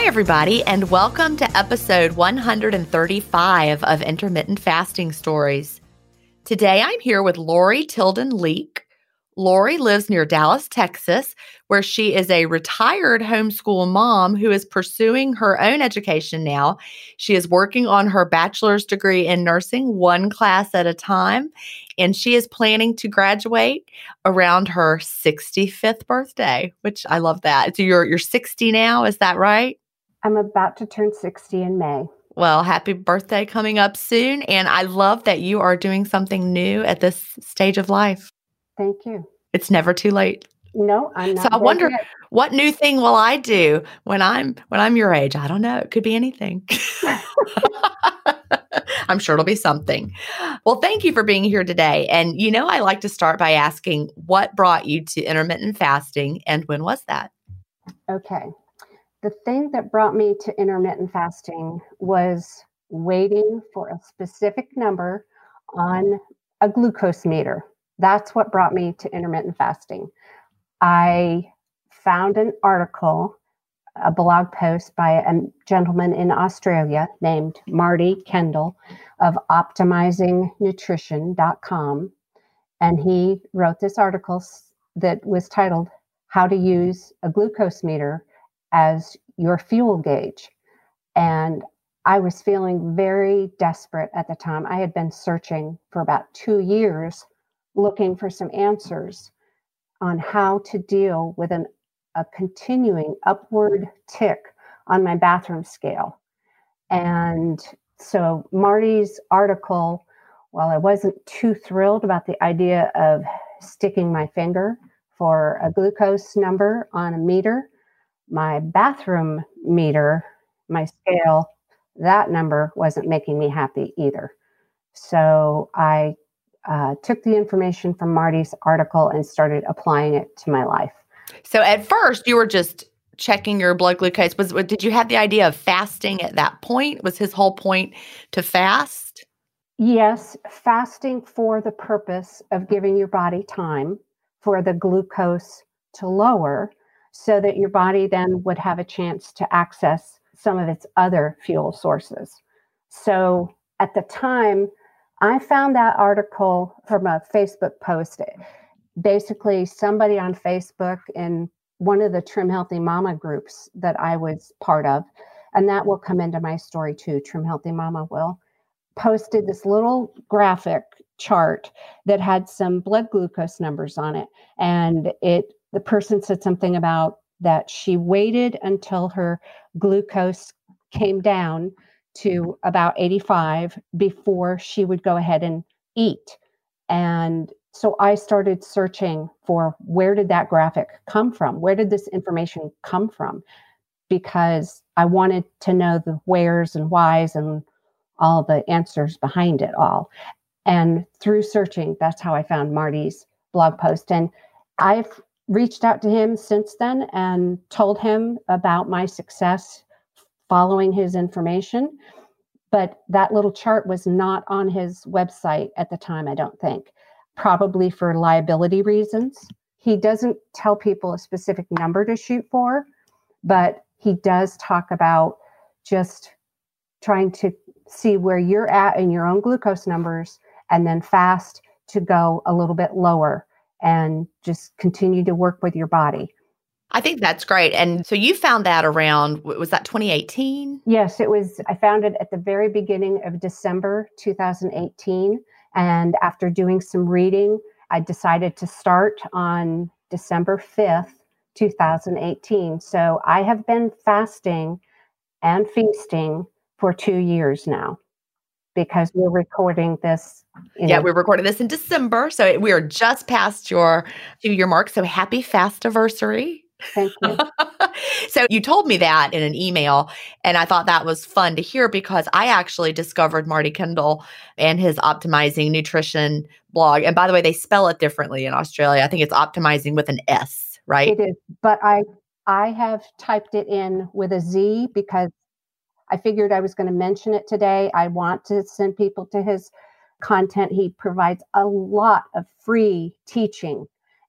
Hi, everybody, and welcome to episode 135 of Intermittent Fasting Stories. Today I'm here with Lori Tilden Leeke. Lori lives near Dallas, Texas, where she is a retired homeschool mom who is pursuing her own education now. She is working on her bachelor's degree in nursing, one class at a time, and she is planning to graduate around her 65th birthday, which I love that. So you're you're 60 now, is that right? I'm about to turn 60 in May. Well, happy birthday coming up soon. And I love that you are doing something new at this stage of life. Thank you. It's never too late. No, I'm not. So I wonder yet. what new thing will I do when I'm when I'm your age? I don't know. It could be anything. I'm sure it'll be something. Well, thank you for being here today. And you know, I like to start by asking what brought you to intermittent fasting and when was that? Okay the thing that brought me to intermittent fasting was waiting for a specific number on a glucose meter. That's what brought me to intermittent fasting. I found an article, a blog post by a gentleman in Australia named Marty Kendall of optimizingnutrition.com. And he wrote this article that was titled How to Use a Glucose Meter as your fuel gauge. And I was feeling very desperate at the time. I had been searching for about two years looking for some answers on how to deal with an, a continuing upward tick on my bathroom scale. And so Marty's article while I wasn't too thrilled about the idea of sticking my finger for a glucose number on a meter, my bathroom meter, my scale, that number wasn't making me happy either. So I uh, took the information from Marty's article and started applying it to my life. So at first, you were just checking your blood glucose. Was did you have the idea of fasting at that point? Was his whole point to fast? Yes, fasting for the purpose of giving your body time for the glucose to lower so that your body then would have a chance to access some of its other fuel sources. So at the time, I found that article from a Facebook post. Basically, somebody on Facebook in one of the Trim Healthy Mama groups that I was part of, and that will come into my story too. Trim Healthy Mama will posted this little graphic chart that had some blood glucose numbers on it, and it the person said something about that she waited until her glucose came down to about 85 before she would go ahead and eat. And so I started searching for where did that graphic come from? Where did this information come from? Because I wanted to know the wheres and whys and all the answers behind it all. And through searching, that's how I found Marty's blog post. And I've reached out to him since then and told him about my success following his information. But that little chart was not on his website at the time, I don't think, probably for liability reasons. He doesn't tell people a specific number to shoot for, but he does talk about just trying to see where you're at in your own glucose numbers and then fast to go a little bit lower and just continue to work with your body. I think that's great. And so you found that around, was that 2018? Yes, it was. I found it at the very beginning of December 2018. And after doing some reading, I decided to start on December 5th, 2018. So I have been fasting and feasting for two years now because we're recording this. yeah, know. we're recording this in December. So we are just past your two year mark. So happy fast anniversary. Thank you. so you told me that in an email, and I thought that was fun to hear because I actually discovered Marty Kendall and his optimizing nutrition blog. And by the way, they spell it differently in Australia. I think it's optimizing with an S, right? It is, but I I have typed it in with a Z because I figured I was going to mention it today. I want to send people to his content. He provides a lot of free teaching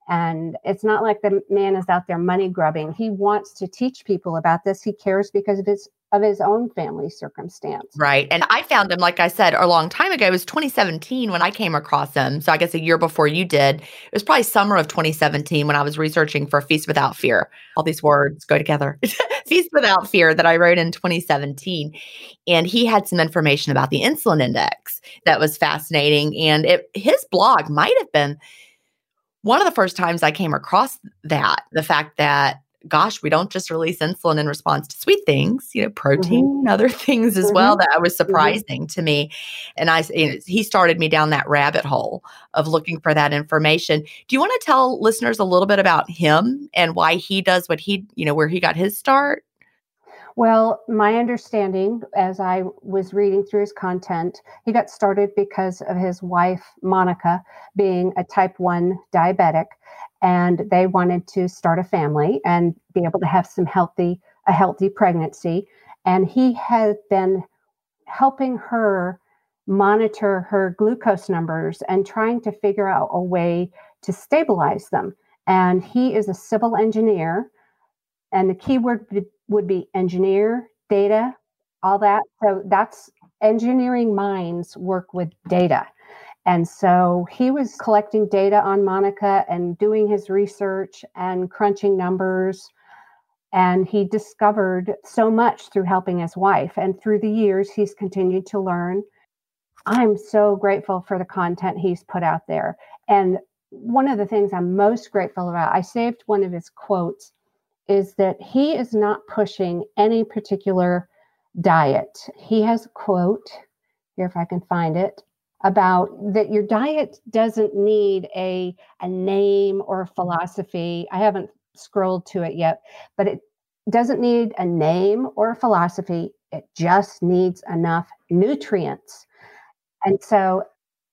and it's not like the man is out there money grubbing. He wants to teach people about this. He cares because of his of his own family circumstance. Right. And I found him, like I said, a long time ago. It was 2017 when I came across him. So I guess a year before you did. It was probably summer of 2017 when I was researching for Feast Without Fear. All these words go together. Feast Without Fear that I wrote in 2017. And he had some information about the insulin index that was fascinating. And it, his blog might have been one of the first times I came across that, the fact that gosh, we don't just release insulin in response to sweet things, you know, protein mm-hmm. and other things as mm-hmm. well. That was mm-hmm. surprising mm-hmm. to me. And I, you know, he started me down that rabbit hole of looking for that information. Do you want to tell listeners a little bit about him and why he does what he, you know, where he got his start? Well, my understanding as I was reading through his content, he got started because of his wife, Monica, being a type 1 diabetic. And they wanted to start a family and be able to have some healthy, a healthy pregnancy. And he had been helping her monitor her glucose numbers and trying to figure out a way to stabilize them. And he is a civil engineer. And the key word would be engineer, data, all that. So that's engineering minds work with data. And so he was collecting data on Monica and doing his research and crunching numbers. And he discovered so much through helping his wife. And through the years, he's continued to learn. I'm so grateful for the content he's put out there. And one of the things I'm most grateful about, I saved one of his quotes is that he is not pushing any particular diet. He has a quote here, if I can find it. about that your diet doesn't need a, a name or a philosophy. I haven't scrolled to it yet, but it doesn't need a name or a philosophy. It just needs enough nutrients. And so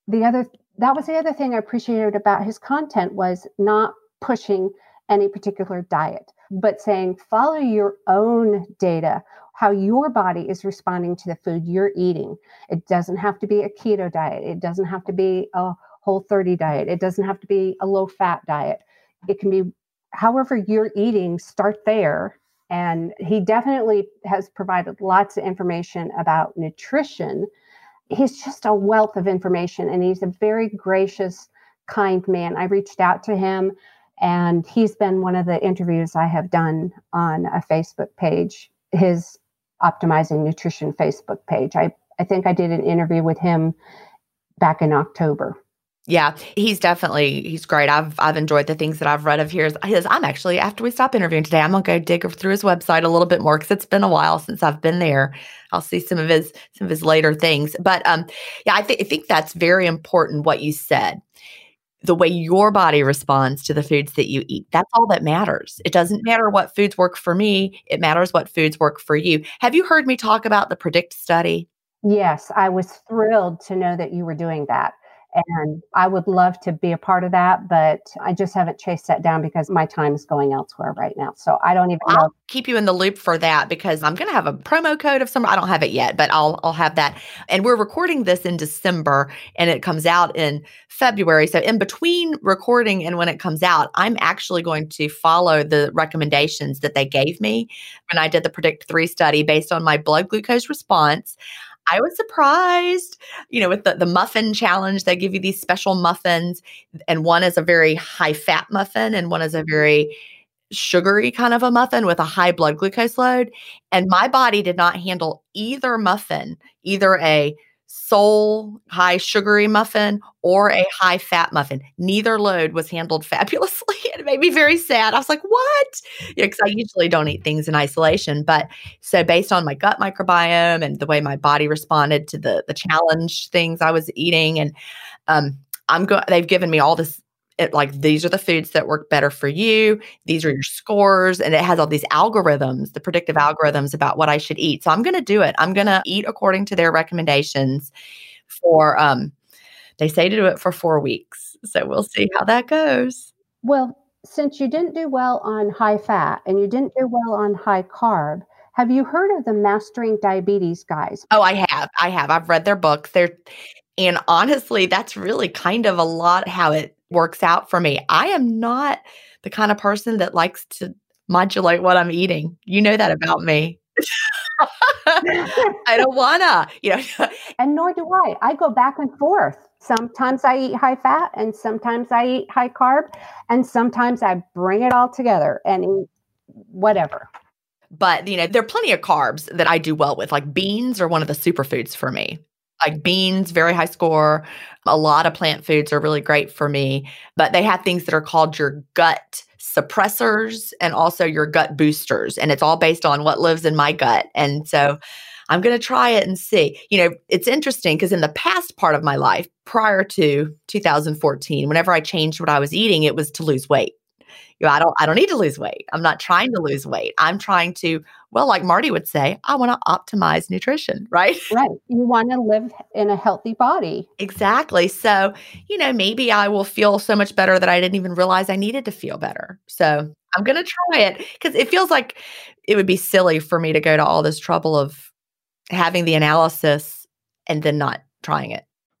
the other that was the other thing I appreciated about his content was not pushing any particular diet, but saying follow your own data, how your body is responding to the food you're eating. It doesn't have to be a keto diet. It doesn't have to be a whole 30 diet. It doesn't have to be a low fat diet. It can be however you're eating, start there. And he definitely has provided lots of information about nutrition. He's just a wealth of information and he's a very gracious, kind man. I reached out to him and he's been one of the interviews I have done on a Facebook page, his Optimizing Nutrition Facebook page. I, I think I did an interview with him back in October. Yeah, he's definitely he's great. I've I've enjoyed the things that I've read of his. His I'm actually after we stop interviewing today, I'm gonna go dig through his website a little bit more because it's been a while since I've been there. I'll see some of his some of his later things, but um, yeah, I think I think that's very important what you said the way your body responds to the foods that you eat. That's all that matters. It doesn't matter what foods work for me, it matters what foods work for you. Have you heard me talk about the PREDICT study? Yes, I was thrilled to know that you were doing that. And I would love to be a part of that, but I just haven't chased that down because my time is going elsewhere right now. So I don't even I'll know. keep you in the loop for that because I'm going to have a promo code of some. I don't have it yet, but I'll I'll have that. And we're recording this in December, and it comes out in February. So in between recording and when it comes out, I'm actually going to follow the recommendations that they gave me when I did the Predict Three study based on my blood glucose response. I was surprised, you know, with the, the muffin challenge, they give you these special muffins, and one is a very high fat muffin, and one is a mm-hmm. very sugary kind of a muffin with a high blood glucose load. And my body did not handle either muffin, either a soul high sugary muffin or a high fat muffin. Neither load was handled fabulously. it made me very sad. I was like, what? Because yeah, I usually don't eat things in isolation. But so based on my gut microbiome and the way my body responded to the the challenge things I was eating, and um, I'm going. They've given me all this it, like these are the foods that work better for you. These are your scores and it has all these algorithms the predictive algorithms about what i should eat. So i'm going to do it. I'm going to eat according to their recommendations for um they say to do it for four weeks. So we'll see how that goes. Well since you didn't do well on high fat and you didn't do well on high carb have you heard of the mastering diabetes guys oh i have. I have. I've read their book they're and honestly that's really kind of a lot how it works out for me. I am not the kind of person that likes to modulate what I'm eating. You know that about me. I don't wanna, you know. and nor do I. I go back and forth. Sometimes I eat high fat and sometimes I eat high carb and sometimes I bring it all together and eat whatever. But, you know, there are plenty of carbs that I do well with. Like beans are one of the superfoods for me like beans, very high score. A lot of plant foods are really great for me, but they have things that are called your gut suppressors and also your gut boosters. And it's all based on what lives in my gut. And so I'm going to try it and see. You know, it's interesting because in the past part of my life, prior to 2014, whenever I changed what I was eating, it was to lose weight you know, I don't I don't need to lose weight. I'm not trying to lose weight. I'm trying to, well, like Marty would say, I want to optimize nutrition, right? Right. You want to live in a healthy body. Exactly. So, you know, maybe I will feel so much better that I didn't even realize I needed to feel better. So I'm gonna try it because it feels like it would be silly for me to go to all this trouble of having the analysis and then not trying it.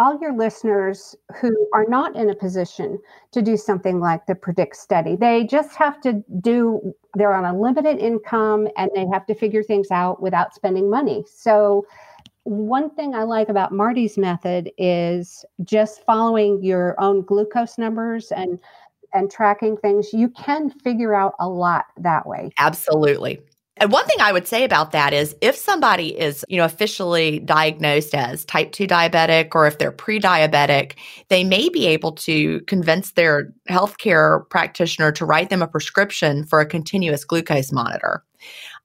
all your listeners who are not in a position to do something like the predict study. They just have to do they're on a limited income and they have to figure things out without spending money. So one thing i like about marty's method is just following your own glucose numbers and and tracking things. You can figure out a lot that way. Absolutely and one thing I would say about that is if somebody is, you know, officially diagnosed as type 2 diabetic or if they're pre-diabetic, they may be able to convince their healthcare practitioner to write them a prescription for a continuous glucose monitor.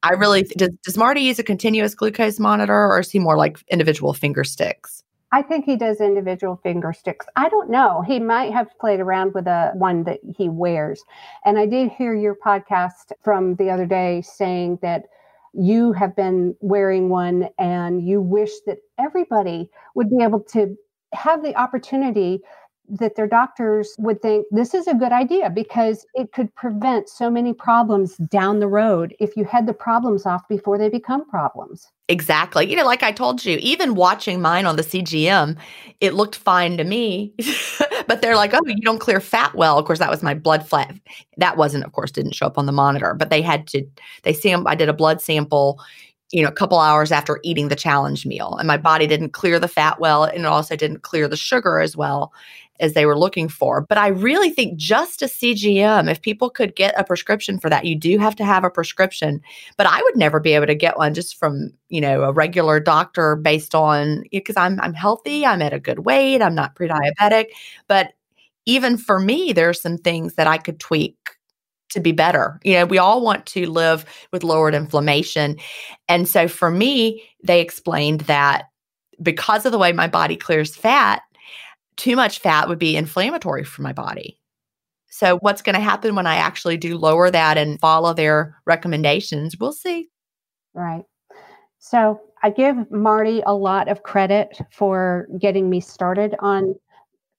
I really does, does Marty use a continuous glucose monitor or is he more like individual finger sticks? I think he does individual finger sticks. I don't know. He might have played around with a one that he wears. And I did hear your podcast from the other day saying that you have been wearing one and you wish that everybody would be able to have the opportunity that their doctors would think this is a good idea because it could prevent so many problems down the road if you had the problems off before they become problems. Exactly. You know, like I told you, even watching mine on the CGM, it looked fine to me. but they're like, oh, you don't clear fat well. Of course, that was my blood flat. That wasn't, of course, didn't show up on the monitor, but they had to, they see I did a blood sample you know, a couple hours after eating the challenge meal. And my body didn't clear the fat well, and it also didn't clear the sugar as well as they were looking for. But I really think just a CGM, if people could get a prescription for that, you do have to have a prescription. But I would never be able to get one just from, you know, a regular doctor based on because I'm I'm healthy, I'm at a good weight, I'm not pre-diabetic. But even for me, there are some things that I could tweak to be better. You know, we all want to live with lowered inflammation. And so for me, they explained that because of the way my body clears fat, too much fat would be inflammatory for my body. So, what's going to happen when I actually do lower that and follow their recommendations? We'll see. Right. So, I give Marty a lot of credit for getting me started on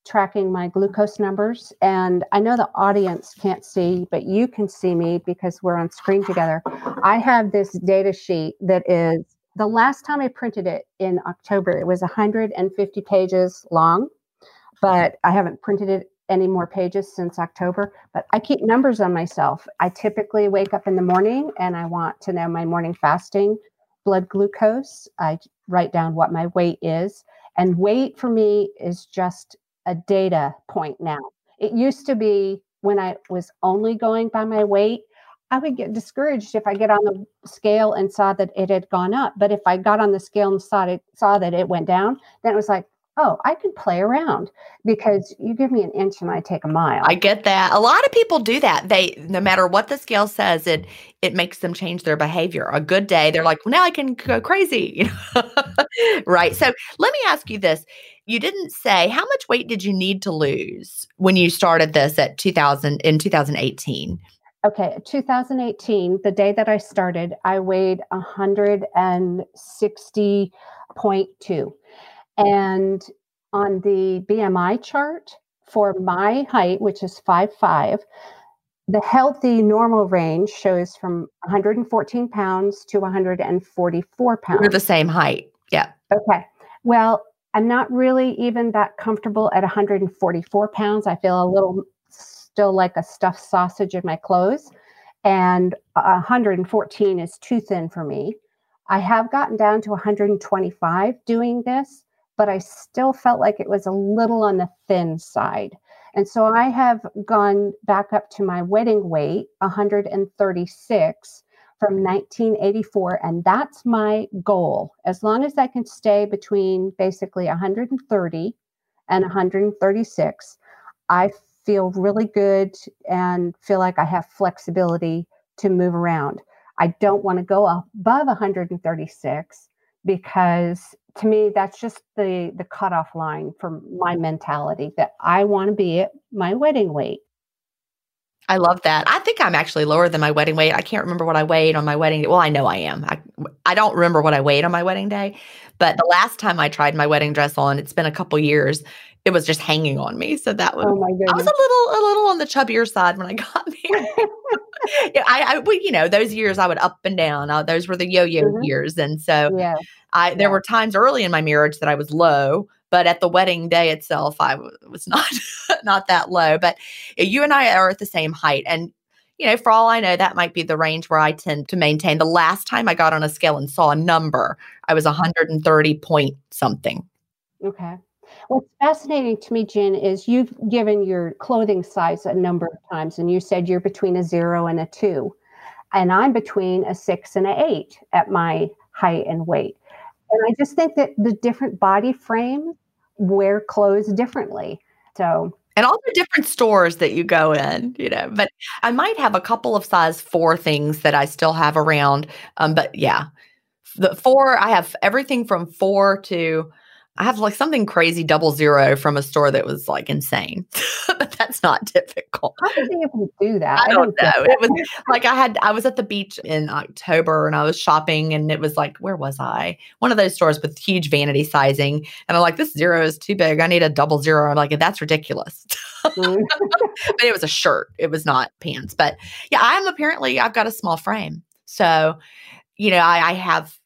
tracking my glucose numbers. And I know the audience can't see, but you can see me because we're on screen together. I have this data sheet that is the last time I printed it in October, it was 150 pages long but I haven't printed it any more pages since October. But I keep numbers on myself. I typically wake up in the morning and I want to know my morning fasting blood glucose. I write down what my weight is. And weight for me is just a data point now. It used to be when I was only going by my weight, I would get discouraged if I get on the scale and saw that it had gone up. But if I got on the scale and saw it saw that it went down, then it was like, oh, I could play around because you give me an inch and I take a mile. I get that. A lot of people do that. They no matter what the scale says, it it makes them change their behavior. A good day, they're like, well, now I can go crazy. right. So let me ask you this. You didn't say how much weight did you need to lose when you started this at 2000 in 2018? Okay, 2018, the day that I started, I weighed 160.2. And on the BMI chart for my height, which is five five, the healthy normal range shows from 114 pounds to 144 pounds. We're the same height. Yeah. Okay. Well, I'm not really even that comfortable at 144 pounds. I feel a little still like a stuffed sausage in my clothes. And 114 is too thin for me. I have gotten down to 125 doing this, but I still felt like it was a little on the thin side. And so I have gone back up to my wedding weight, 136 from 1984. And that's my goal. As long as I can stay between basically 130 and 136, I feel really good and feel like I have flexibility to move around. I don't want to go above 136 because to me that's just the the cutoff line for my mentality that I want to be at my wedding weight. I love that. I think I'm actually lower than my wedding weight. I can't remember what I weighed on my wedding day. Well, I know I am. I, I don't remember what I weighed on my wedding day, but the last time I tried my wedding dress on, it's been a couple years. It was just hanging on me. So that was, oh. I was a little, a little on the chubbier side when I got there. yeah, I, I, well, you know, those years I would up and down. Uh, those were the yo-yo mm-hmm. years, and so yeah. I there yeah. were times early in my marriage that I was low, but at the wedding day itself, I w- was not not that low. But you and I are at the same height, and you know, for all I know, that might be the range where I tend to maintain. The last time I got on a scale and saw a number, I was 130 point something. Okay. What's fascinating to me, Gin, is you've given your clothing size a number of times, and you said you're between a zero and a two. And I'm between a six and an eight at my height and weight. And I just think that the different body frames wear clothes differently. So, and all the different stores that you go in, you know, but I might have a couple of size four things that I still have around. Um, but yeah, the four, I have everything from four to I have like something crazy double zero from a store that was like insane, but that's not typical. How did they even do that? I, I don't, know. It was like I had I was at the beach in October and I was shopping and it was like where was I? One of those stores with huge vanity sizing, and I'm like this zero is too big. I need a double zero. I'm like that's ridiculous. Mm. but it was a shirt. It was not pants. But yeah, I'm apparently I've got a small frame, so you know I, I have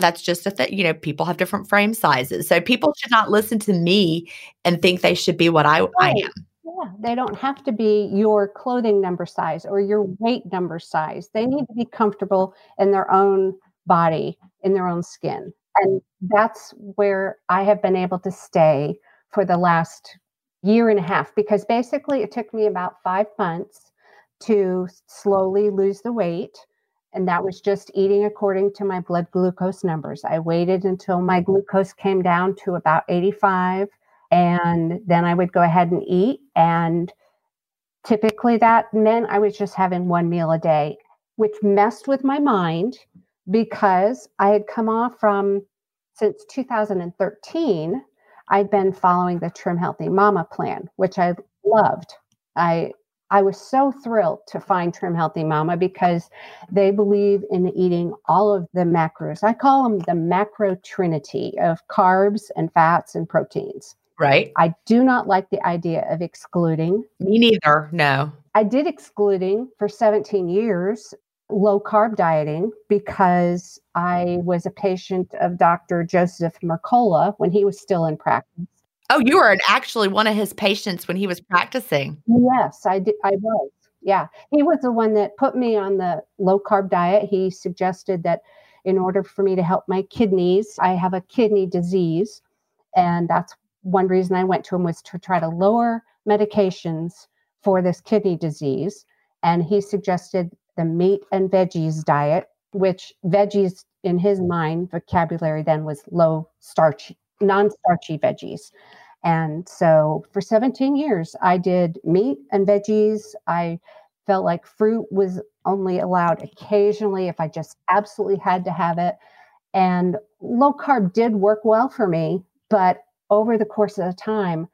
that's just a thing. You know, people have different frame sizes. So people should not listen to me and think they should be what I, right. I am. Yeah, they don't have to be your clothing number size or your weight number size. They need to be comfortable in their own body, in their own skin. And that's where I have been able to stay for the last year and a half because basically it took me about five months to slowly lose the weight and that was just eating according to my blood glucose numbers. I waited until my glucose came down to about 85, and then I would go ahead and eat. And typically that meant I was just having one meal a day, which messed with my mind because I had come off from since 2013. I'd been following the Trim Healthy Mama plan, which I loved. I I was so thrilled to find Trim Healthy Mama because they believe in eating all of the macros. I call them the macro trinity of carbs and fats and proteins. Right. I do not like the idea of excluding. Me neither. No. I did excluding for 17 years low carb dieting because I was a patient of Dr. Joseph Mercola when he was still in practice. Oh, you were actually one of his patients when he was practicing. Yes, I did. I was. Yeah, he was the one that put me on the low carb diet. He suggested that in order for me to help my kidneys, I have a kidney disease, and that's one reason I went to him was to try to lower medications for this kidney disease. And he suggested the meat and veggies diet, which veggies in his mind vocabulary then was low starch non starchy veggies. And so for 17 years, I did meat and veggies. I felt like fruit was only allowed occasionally if I just absolutely had to have it. And low carb did work well for me, but over the course of the time,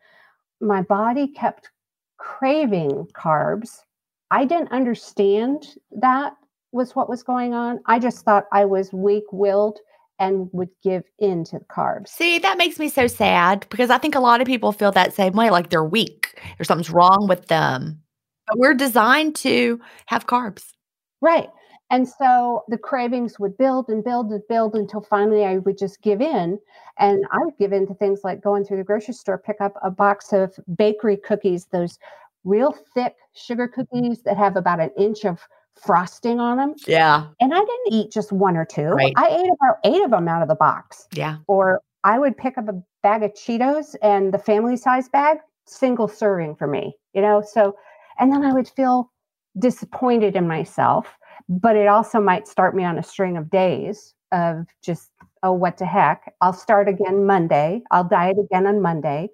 my body kept craving carbs. I didn't understand that was what was going on. I just thought I was weak willed and would give in to the carbs. See, that makes me so sad because I think a lot of people feel that same way, like they're weak or something's wrong with them. But we're designed to have carbs. Right. And so the cravings would build and build and build until finally I would just give in. And I would give in to things like going through the grocery store, pick up a box of bakery cookies, those real thick sugar cookies that have about an inch of frosting on them. Yeah. And I didn't eat just one or two. Right. I ate about eight of them out of the box. Yeah. Or I would pick up a bag of Cheetos and the family size bag, single serving for me, you know? So, and then I would feel disappointed in myself, but it also might start me on a string of days of just, oh, what the heck? I'll start again Monday. I'll diet again on Monday.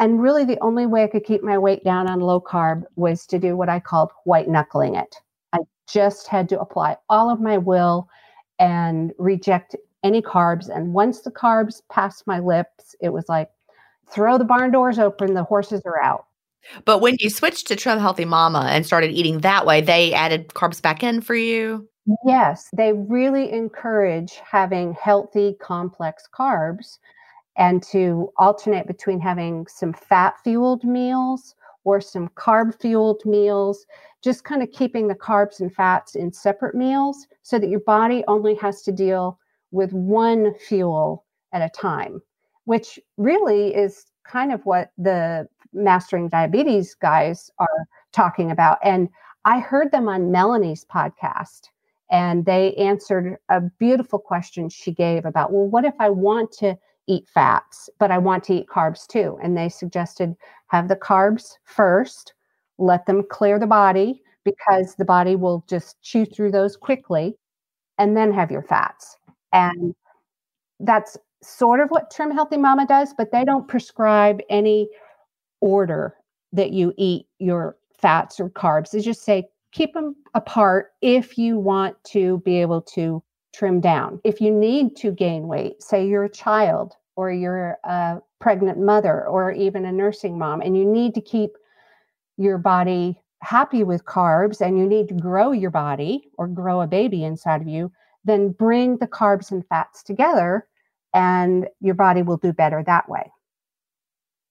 And really, the only way I could keep my weight down on low carb was to do what I called white knuckling it just had to apply all of my will and reject any carbs. And once the carbs passed my lips, it was like, throw the barn doors open, the horses are out. But when you switched to Trim Healthy Mama and started eating that way, they added carbs back in for you? Yes, they really encourage having healthy, complex carbs and to alternate between having some fat fueled meals or some carb fueled meals just kind of keeping the carbs and fats in separate meals so that your body only has to deal with one fuel at a time, which really is kind of what the mastering diabetes guys are talking about. And I heard them on Melanie's podcast and they answered a beautiful question she gave about, well, what if I want to eat fats, but I want to eat carbs too? And they suggested have the carbs first let them clear the body because the body will just chew through those quickly and then have your fats. And that's sort of what Trim Healthy Mama does, but they don't prescribe any order that you eat your fats or carbs. They just say keep them apart if you want to be able to trim down. If you need to gain weight, say you're a child or you're a pregnant mother or even a nursing mom, and you need to keep your body happy with carbs and you need to grow your body or grow a baby inside of you, then bring the carbs and fats together and your body will do better that way.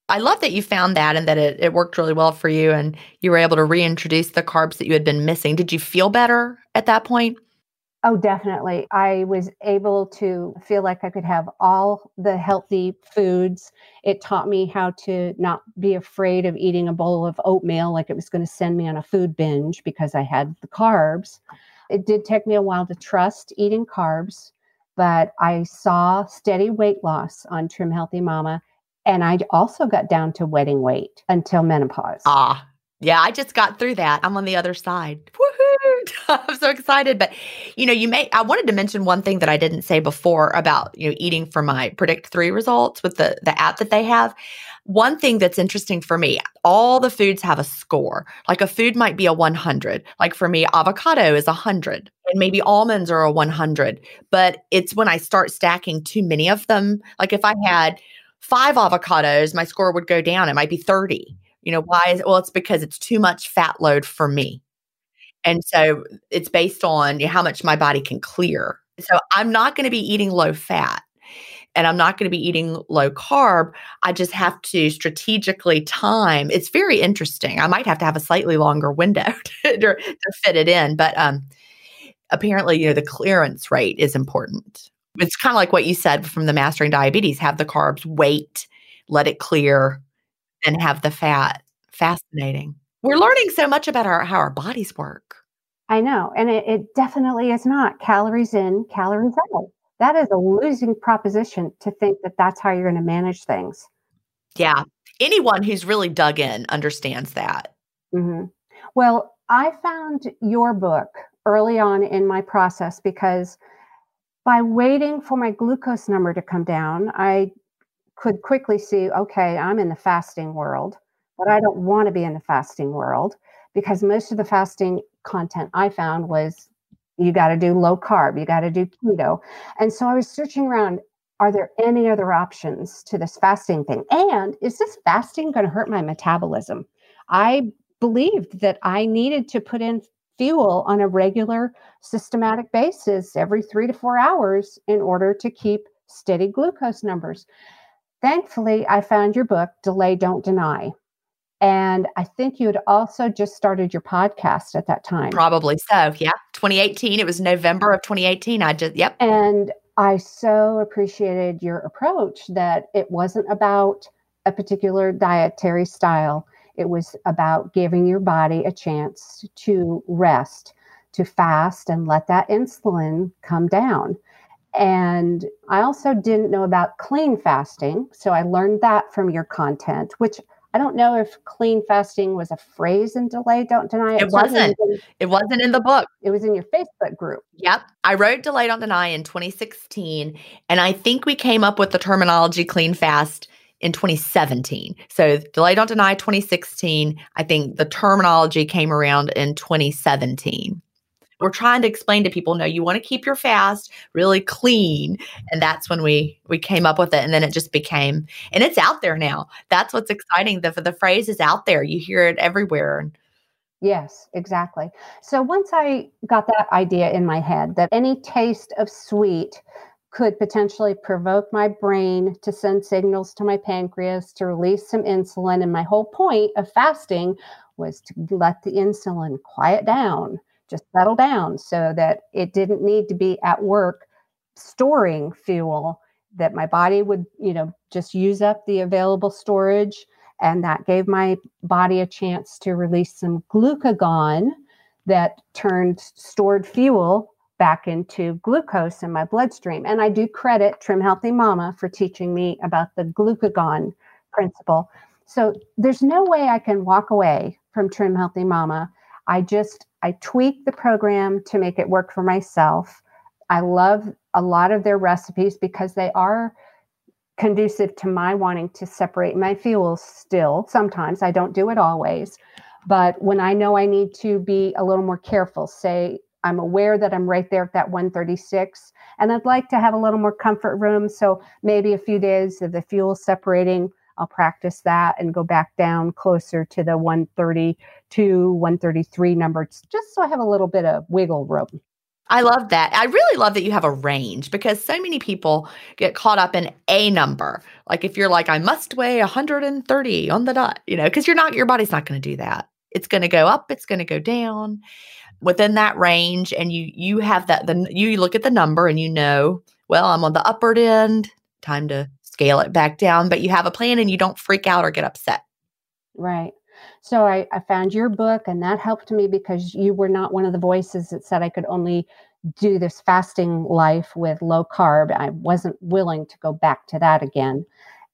I love that you found that and that it, it worked really well for you and you were able to reintroduce the carbs that you had been missing. Did you feel better at that point? Oh, definitely. I was able to feel like I could have all the healthy foods. It taught me how to not be afraid of eating a bowl of oatmeal like it was going to send me on a food binge because I had the carbs. It did take me a while to trust eating carbs, but I saw steady weight loss on Trim Healthy Mama. And I also got down to wedding weight until menopause. Ah, yeah, I just got through that. I'm on the other side. Woohoo! I'm so excited. But you know, you may I wanted to mention one thing that I didn't say before about, you know, eating for my Predict 3 results with the the app that they have. One thing that's interesting for me, all the foods have a score. Like a food might be a 100. Like for me, avocado is a 100 and maybe almonds are a 100. But it's when I start stacking too many of them. Like if I mm-hmm. had five avocados, my score would go down. It might be 30 you know, why is it? well, it's because it's too much fat load for me. And so it's based on you know, how much my body can clear. So I'm not going to be eating low fat and I'm not going to be eating low carb. I just have to strategically time. It's very interesting. I might have to have a slightly longer window to, to, to fit it in, but um, apparently, you know, the clearance rate is important. It's kind of like what you said from the mastering diabetes: have the carbs, wait, let it clear, and have the fat. Fascinating. We're learning so much about our how our bodies work. I know. And it, it definitely is not calories in, calories out. That is a losing proposition to think that that's how you're going to manage things. Yeah. Anyone who's really dug in understands that. Mm-hmm. Well, I found your book early on in my process because by waiting for my glucose number to come down, I could quickly see okay, I'm in the fasting world, but I don't want to be in the fasting world because most of the fasting content I found was you got to do low carb, you got to do keto. And so I was searching around are there any other options to this fasting thing? And is this fasting going to hurt my metabolism? I believed that I needed to put in fuel on a regular, systematic basis every three to four hours in order to keep steady glucose numbers. Thankfully, I found your book, Delay, Don't Deny. And I think you had also just started your podcast at that time. Probably so. Yeah. 2018. It was November of 2018. I just, yep. And I so appreciated your approach that it wasn't about a particular dietary style. It was about giving your body a chance to rest, to fast, and let that insulin come down. And I also didn't know about clean fasting. So I learned that from your content, which I don't know if clean fasting was a phrase in Delay Don't Deny. It, it wasn't. In, it wasn't in the book. It was in your Facebook group. Yep. I wrote Delay Don't Deny in 2016. And I think we came up with the terminology clean fast in 2017. So Delay Don't Deny 2016. I think the terminology came around in 2017 we're trying to explain to people no you want to keep your fast really clean and that's when we we came up with it and then it just became and it's out there now that's what's exciting the the phrase is out there you hear it everywhere Yes, exactly. So once I got that idea in my head that any taste of sweet could potentially provoke my brain to send signals to my pancreas to release some insulin. And my whole point of fasting was to let the insulin quiet down just settle down so that it didn't need to be at work storing fuel that my body would you know just use up the available storage. And that gave my body a chance to release some glucagon that turned stored fuel back into glucose in my bloodstream. And i do credit trim healthy mama for teaching me about the glucagon principle. So there's no way i can walk away from trim healthy mama I just I tweak the program to make it work for myself. I love a lot of their recipes because they are conducive to my wanting to separate my fuels still. Sometimes I don't do it always. But when I know I need to be a little more careful, say I'm aware that I'm right there at that 136 and I'd like to have a little more comfort room. So maybe a few days of the fuel separating I'll practice that and go back down closer to the 132, 133 numbers, just so I have a little bit of wiggle room. I love that. I really love that you have a range because so many people get caught up in a number. Like if you're like, I must weigh 130 on the dot, you know, because you're not, your body's not going to do that. It's going to go up, it's going to go down within that range. And you, you have that, the, you look at the number and you know, well, I'm on the upward end, time to scale it back down, but you have a plan and you don't freak out or get upset. Right. So I, I found your book, and that helped me because you were not one of the voices that said I could only do this fasting life with low carb. I wasn't willing to go back to that again.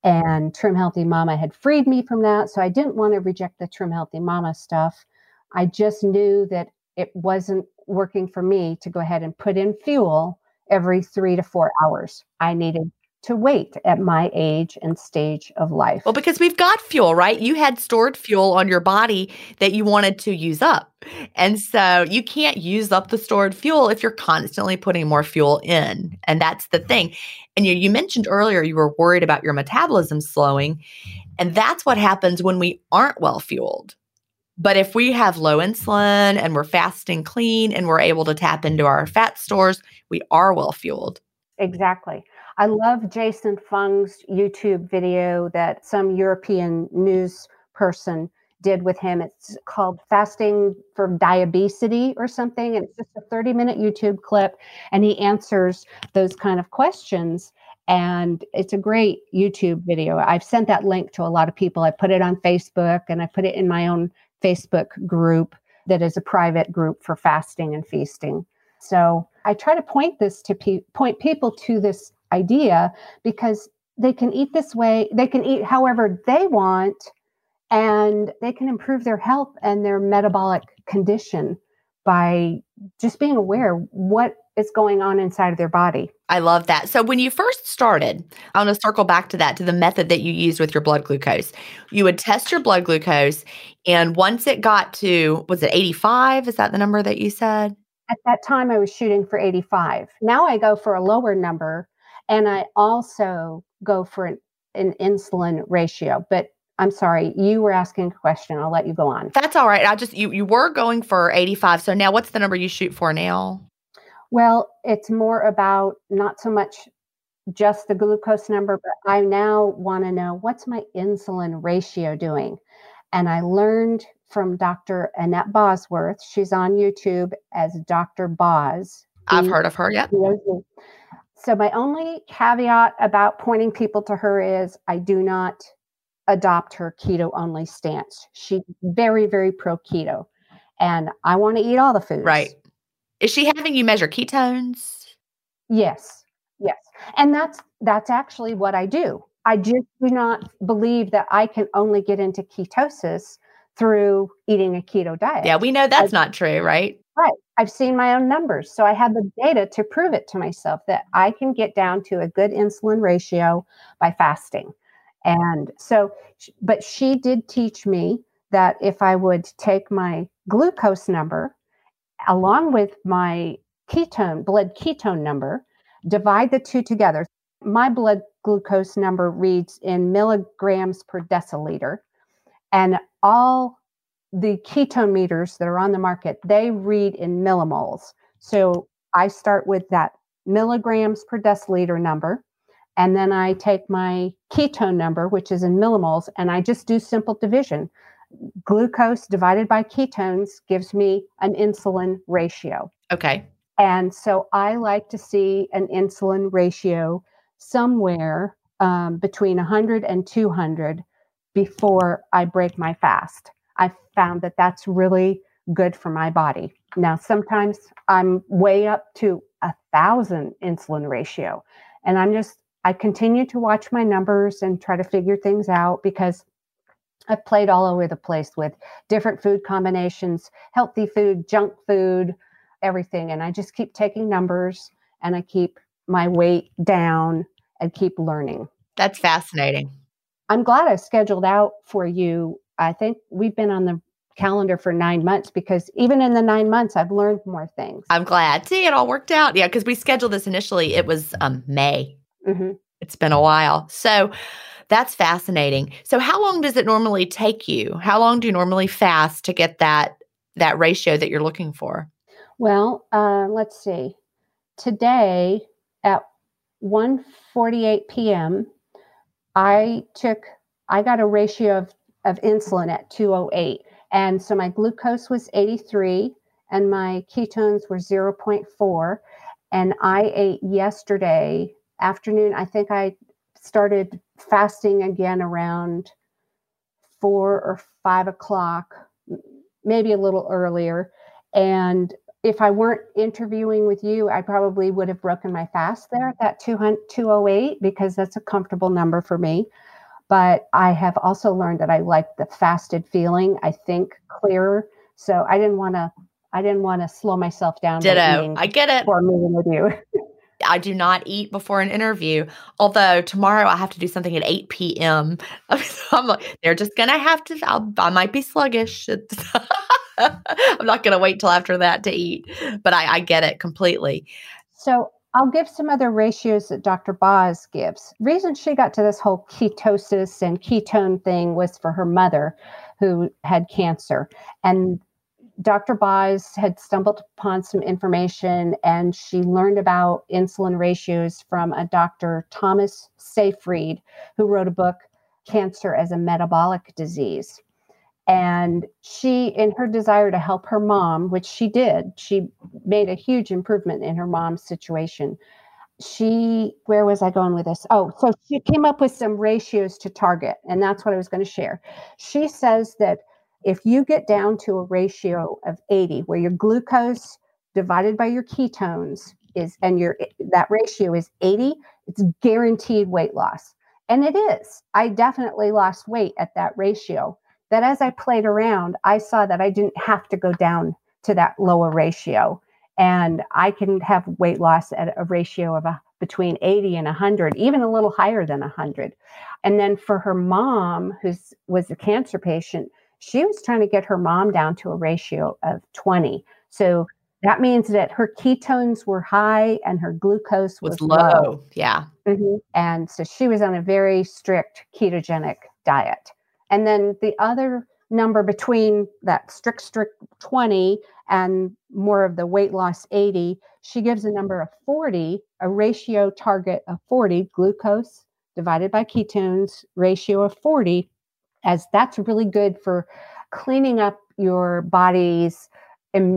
And Trim Healthy Mama had freed me from that. So I didn't want to reject the Trim Healthy Mama stuff. I just knew that it wasn't working for me to go ahead and put in fuel every three to four hours. I needed to wait at my age and stage of life. Well, because we've got fuel, right? You had stored fuel on your body that you wanted to use up. And so you can't use up the stored fuel if you're constantly putting more fuel in. And that's the thing. And you, you mentioned earlier you were worried about your metabolism slowing. And that's what happens when we aren't well fueled. But if we have low insulin and we're fasting clean and we're able to tap into our fat stores, we are well fueled. Exactly. I love Jason Fung's YouTube video that some European news person did with him. It's called Fasting for Diabetes or something. And it's just a 30 minute YouTube clip. And he answers those kind of questions. And it's a great YouTube video. I've sent that link to a lot of people. I put it on Facebook and I put it in my own Facebook group that is a private group for fasting and feasting. So I try to point this to pe- point people to this idea because they can eat this way, they can eat however they want, and they can improve their health and their metabolic condition by just being aware what is going on inside of their body. I love that. So when you first started, I want to circle back to that to the method that you used with your blood glucose. You would test your blood glucose and once it got to was it 85? Is that the number that you said? At that time I was shooting for 85. Now I go for a lower number and I also go for an, an insulin ratio, but I'm sorry, you were asking a question. I'll let you go on. That's all right. I just you you were going for 85. So now what's the number you shoot for now? Well, it's more about not so much just the glucose number, but I now want to know what's my insulin ratio doing. And I learned from Dr. Annette Bosworth. She's on YouTube as Dr. Boz. I've heard of her, yep. So my only caveat about pointing people to her is I do not adopt her keto only stance. She's very, very pro keto. And I want to eat all the foods. Right. Is she having you measure ketones? Yes. Yes. And that's that's actually what I do. I just do not believe that I can only get into ketosis through eating a keto diet. Yeah, we know that's I, not true, right? Right. I've seen my own numbers. So I have the data to prove it to myself that I can get down to a good insulin ratio by fasting. And so, but she did teach me that if I would take my glucose number along with my ketone, blood ketone number, divide the two together. My blood glucose number reads in milligrams per deciliter. And all the ketone meters that are on the market, they read in millimoles. So I start with that milligrams per deciliter number. And then I take my ketone number, which is in millimoles, and I just do simple division. Glucose divided by ketones gives me an insulin ratio. Okay. And so I like to see an insulin ratio somewhere um, between 100 and 200 before I break my fast. I found that that's really good for my body. Now, sometimes I'm way up to a thousand insulin ratio, and I'm just, I continue to watch my numbers and try to figure things out because I've played all over the place with different food combinations, healthy food, junk food, everything. And I just keep taking numbers and I keep my weight down and keep learning. That's fascinating. I'm glad I scheduled out for you. I think we've been on the calendar for nine months because even in the nine months, I've learned more things. I'm glad. See, it all worked out. Yeah, because we scheduled this initially, it was um, May. Mm-hmm. It's been a while. So, that's fascinating. So how long does it normally take you? How long do you normally fast to get that that ratio that you're looking for? Well, uh, let's see. Today at 1:48 p.m., I took I got a ratio of of insulin at 208, and so my glucose was 83 and my ketones were 0.4 and I ate yesterday afternoon. I think I started fasting again around four or five o'clock, maybe a little earlier. And if I weren't interviewing with you, I probably would have broken my fast there at that 208 because that's a comfortable number for me. But I have also learned that I like the fasted feeling. I think clearer. So I didn't want to. I didn't want to slow myself down. Ditto. I get it. For meeting with you. I do not eat before an interview. Although tomorrow I have to do something at 8 p.m. I'm like, they're just to have to, I'll, i might be sluggish. I'm not to wait till after that to eat, but I, I get it completely. So I'll give some other ratios that Dr. Boz gives. Reason she got to this whole ketosis and ketone thing was for her mother who had cancer. And Dr. Boz had stumbled upon some information and she learned about insulin ratios from a Dr. Thomas Seyfried, who wrote a book, Cancer as a Metabolic Disease. And she, in her desire to help her mom, which she did, she made a huge improvement in her mom's situation. She, where was I going with this? Oh, so she came up with some ratios to target, and that's what I was going to share. She says that if you get down to a ratio of 80 where your glucose divided by your ketones is and your that ratio is 80 it's guaranteed weight loss and it is i definitely lost weight at that ratio that as i played around i saw that i didn't have to go down to that lower ratio. And I can have weight loss at a ratio of a, between 80 and 100, even a little higher than 100. And then for her mom, who was a cancer patient, she was trying to get her mom down to a ratio of 20. So that means that her ketones were high and her glucose was, was low. low. Yeah. Mm-hmm. And so she was on a very strict ketogenic diet. And then the other number between that strict, strict 20 and more of the weight loss 80, she gives a number of 40, a ratio target of 40, glucose divided by ketones, ratio of 40, as that's really good for cleaning up your body's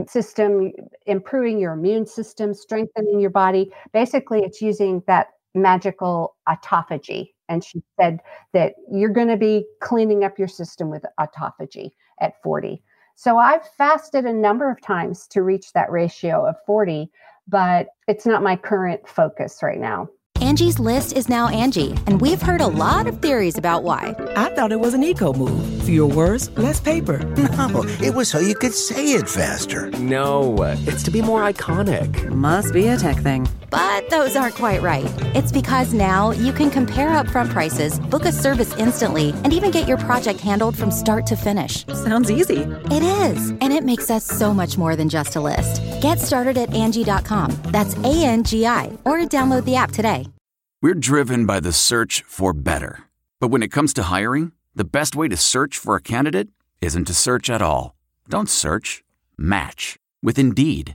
system, improving your immune system, strengthening your body. Basically, it's using that magical autophagy. And she said that you're going to be cleaning up your system with autophagy at 40. So I've fasted a number of times to reach that ratio of 40, but it's not my current focus right now. Angie's list is now Angie, and we've heard a lot of theories about why. I thought it was an eco move. Fewer words, less paper. No, it was so you could say it faster. No, it's to be more iconic. Must be a tech thing. But those aren't quite right. It's because now you can compare upfront prices, book a service instantly, and even get your project handled from start to finish. Sounds easy. It is, and it makes us so much more than just a list. Get started at Angie.com. That's A N G I, or download the app today. We're driven by the search for better. But when it comes to hiring, the best way to search for a candidate isn't to search at all. Don't search, match with Indeed.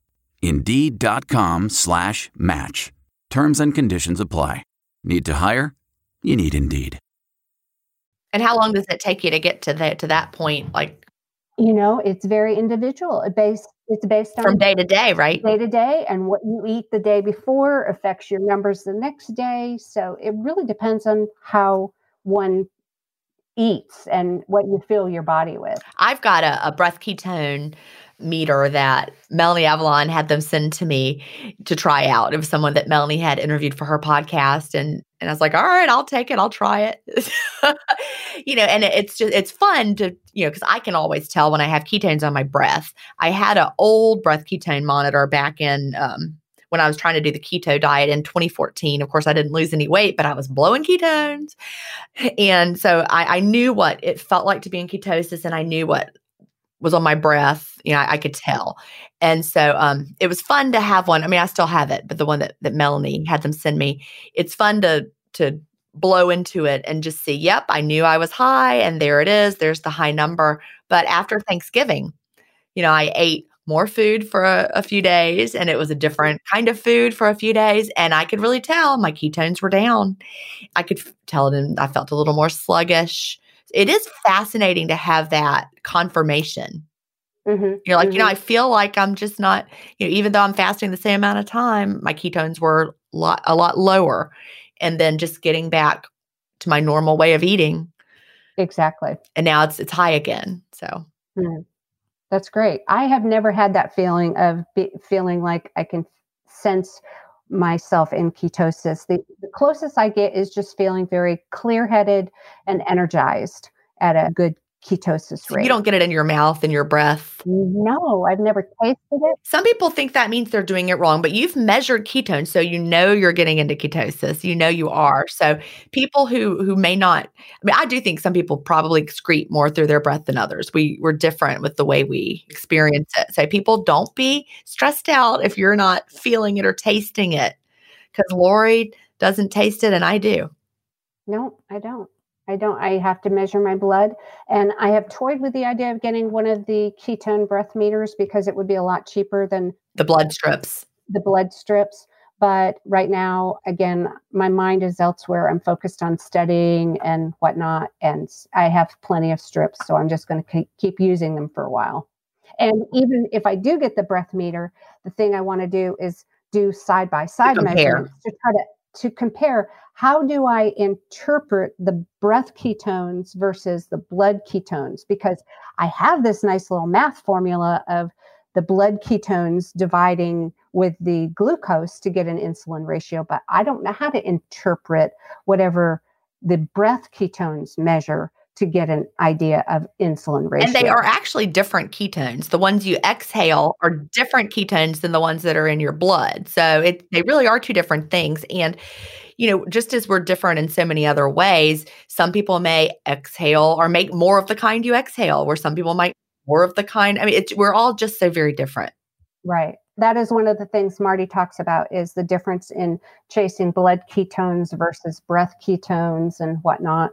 Indeed.com slash match. Terms and conditions apply. Need to hire? You need Indeed. And how long does it take you to get to that to that point? Like you know, it's very individual. It based it's based on from day to day, right? Day to day, and what you eat the day before affects your numbers the next day. So it really depends on how one eats and what you fill your body with. I've got a, a breath ketone meter that Melanie Avalon had them send to me to try out. It was someone that Melanie had interviewed for her podcast. And and I was like, all right, I'll take it. I'll try it. you know, and it's just it's fun to, you know, because I can always tell when I have ketones on my breath. I had an old breath ketone monitor back in um, when I was trying to do the keto diet in 2014. Of course, I didn't lose any weight, but I was blowing ketones. And so I, I knew what it felt like to be in ketosis and I knew what was on my breath. You know, I, I could tell. And so um, it was fun to have one. I mean, I still have it, but the one that, that Melanie had them send me, it's fun to to blow into it and just see, yep, I knew I was high and there it is. There's the high number. But after Thanksgiving, you know, I ate more food for a, a, few days and it was a different kind of food for a few days and i could really tell my ketones were down i could tell them i felt a little more sluggish it is fascinating to have that confirmation. Mm-hmm. You're like, mm-hmm. you know, mm-hmm. I feel like I'm just not, you know, even though I'm fasting the same amount of time, my ketones were a lot, a lot lower. And then just getting back to my normal way of eating. Exactly. And now it's it's high again. So mm. that's great. I have never had that feeling of be, feeling like I can sense myself in ketosis. The, the closest I get is just feeling very clear headed and energized at a good ketosis rate. You don't get it in your mouth and your breath. No, I've never tasted it. Some people think that means they're doing it wrong, but you've measured ketones, so you know you're getting into ketosis. You know you are. So people who who may not, I mean, I do think some people probably excrete more through their breath than others. We we're different with the way we experience it. So people don't be stressed out if you're not feeling it or tasting it, because Lori doesn't taste it and I do. No, I don't. I don't, I have to measure my blood. And I have toyed with the idea of getting one of the ketone breath meters because it would be a lot cheaper than the blood strips. The blood strips. But right now, again, my mind is elsewhere. I'm focused on studying and whatnot. And I have plenty of strips. So I'm just going to keep using them for a while. And even if I do get the breath meter, the thing I want to do is do side by side measurements to try to to compare how do I interpret the breath ketones versus the blood ketones? Because I have this nice little math formula of the blood ketones dividing with the glucose to get an insulin ratio, but I don't know how to interpret whatever the breath ketones measure to get an idea of insulin ratio. And they are actually different ketones. The ones you exhale are different ketones than the ones that are in your blood. So it they really are two different things. And you know, just as we're different in so many other ways, some people may exhale or make more of the kind you exhale, where some people might more of the kind. I mean, it's, we're all just so very different. Right. That is one of the things Marty talks about is the difference in chasing blood ketones versus breath ketones and whatnot.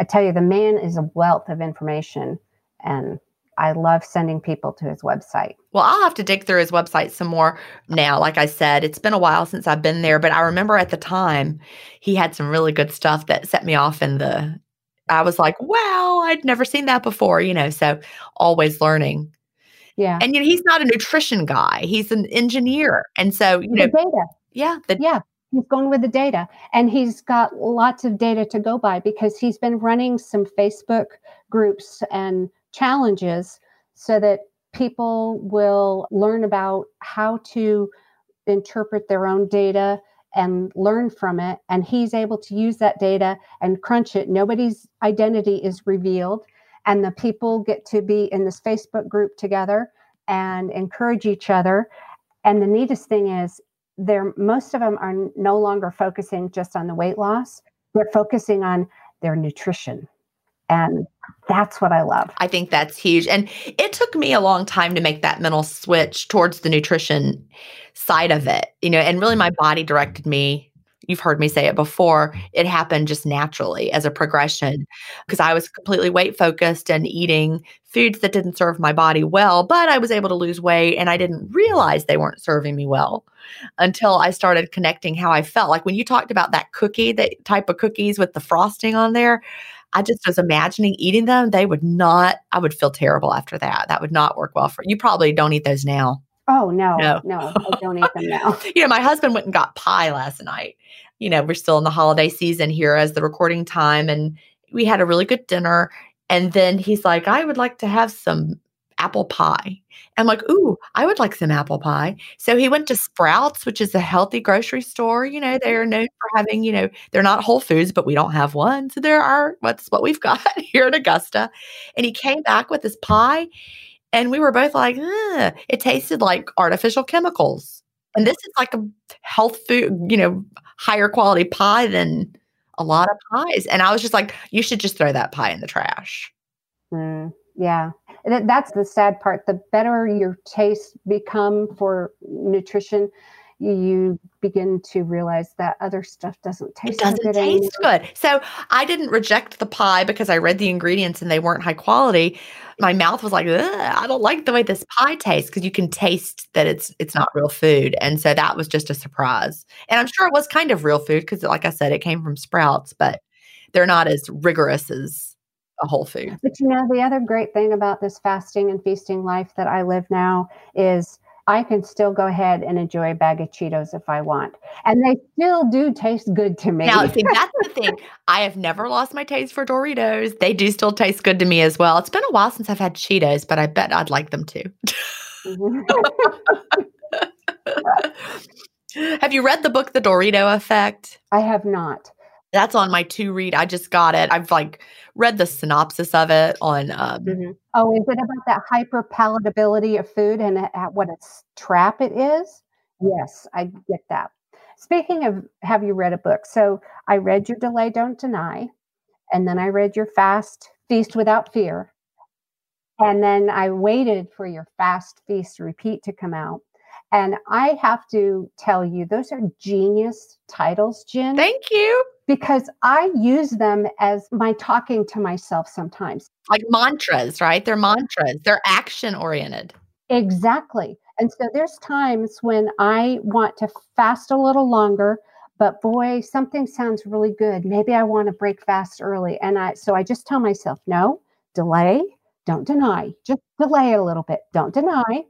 I tell you, the man is a wealth of information, and I love sending people to his website. Well, I'll have to dig through his website some more now. Like I said, it's been a while since I've been there, but I remember at the time he had some really good stuff that set me off in the I was like, wow, I'd never seen that before, you know, so always learning. Yeah. And you know, he's not a nutrition guy. He's an engineer. And so, you know, data. Yeah. The, yeah. He's going with the data. And he's got lots of data to go by because he's been running some Facebook groups and challenges so that people will learn about how to interpret their own data and learn from it. And he's able to use that data and crunch it. Nobody's identity is revealed. And the people get to be in this Facebook group together and encourage each other. And the neatest thing is, they're most of them are no longer focusing just on the weight loss. They're focusing on their nutrition. And that's what I love. I think that's huge. And it took me a long time to make that mental switch towards the nutrition side of it, you know, and really my body directed me. You've heard me say it before. It happened just naturally as a progression because I was completely weight focused and eating foods that didn't serve my body well, but I was able to lose weight and I didn't realize they weren't serving me well until I started connecting how I felt. Like when you talked about that cookie, that type of cookies with the frosting on there, I just was imagining eating them. They would not, I would feel terrible after that. That would not work well for you. Probably don't eat those now. Oh, no, no, no I don't eat them now. you know, my husband went and got pie last night. You know, we're still in the holiday season here as the recording time, and we had a really good dinner. And then he's like, I would like to have some apple pie. I'm like, ooh, I would like some apple pie. So he went to Sprouts, which is a healthy grocery store. You know, they're known for having, you know, they're not Whole Foods, but we don't have one. So there are what's what we've got here in Augusta. And he came back with this pie. And we were both like, it tasted like artificial chemicals. And this is like a health food, you know, higher quality pie than a lot of pies. And I was just like, you should just throw that pie in the trash. Mm, yeah And that's the sad part. The better your tastes become for nutrition, you begin to realize that other stuff doesn't taste. It doesn't good taste anymore. good. So I didn't reject the pie because I read the ingredients and they weren't high quality. My mouth was like, I don't like the way this pie tastes because you can taste that it's it's not real food, and so that was just a surprise. And I'm sure it was kind of real food because, like I said, it came from Sprouts, but they're not as rigorous as a whole food. But you know, the other great thing about this fasting and feasting life that I live now is I can still go ahead and enjoy a bag of Cheetos if I want. And they still do taste good to me. Now, see, that's the thing. I have never lost my taste for Doritos. They do still taste good to me as well. It's been a while since I've had Cheetos, but I bet I'd like them too. Mm-hmm. have you read the book The Dorito Effect? I have not. That's on my to read. I just got it. I've like read the synopsis of it on. Um, mm-hmm. Oh, is it about that hyper palatability of food and what a trap it is? Yes, I get that. Speaking of, have you read a book? So I read your Delay, Don't Deny, and then I read your Fast, Feast Without Fear. And then I waited for your Fast, Feast, Repeat to come out. And I have to tell you, those are genius titles, Gin. Thank you because I use them as my talking to myself sometimes. Like mantras, right? They're mantras, they're action oriented. Exactly. And so there's times when I want to fast a little longer, but boy, something sounds really good. Maybe I want to break fast early. And I so I just tell myself, no, delay, don't deny, just delay a little bit, don't deny.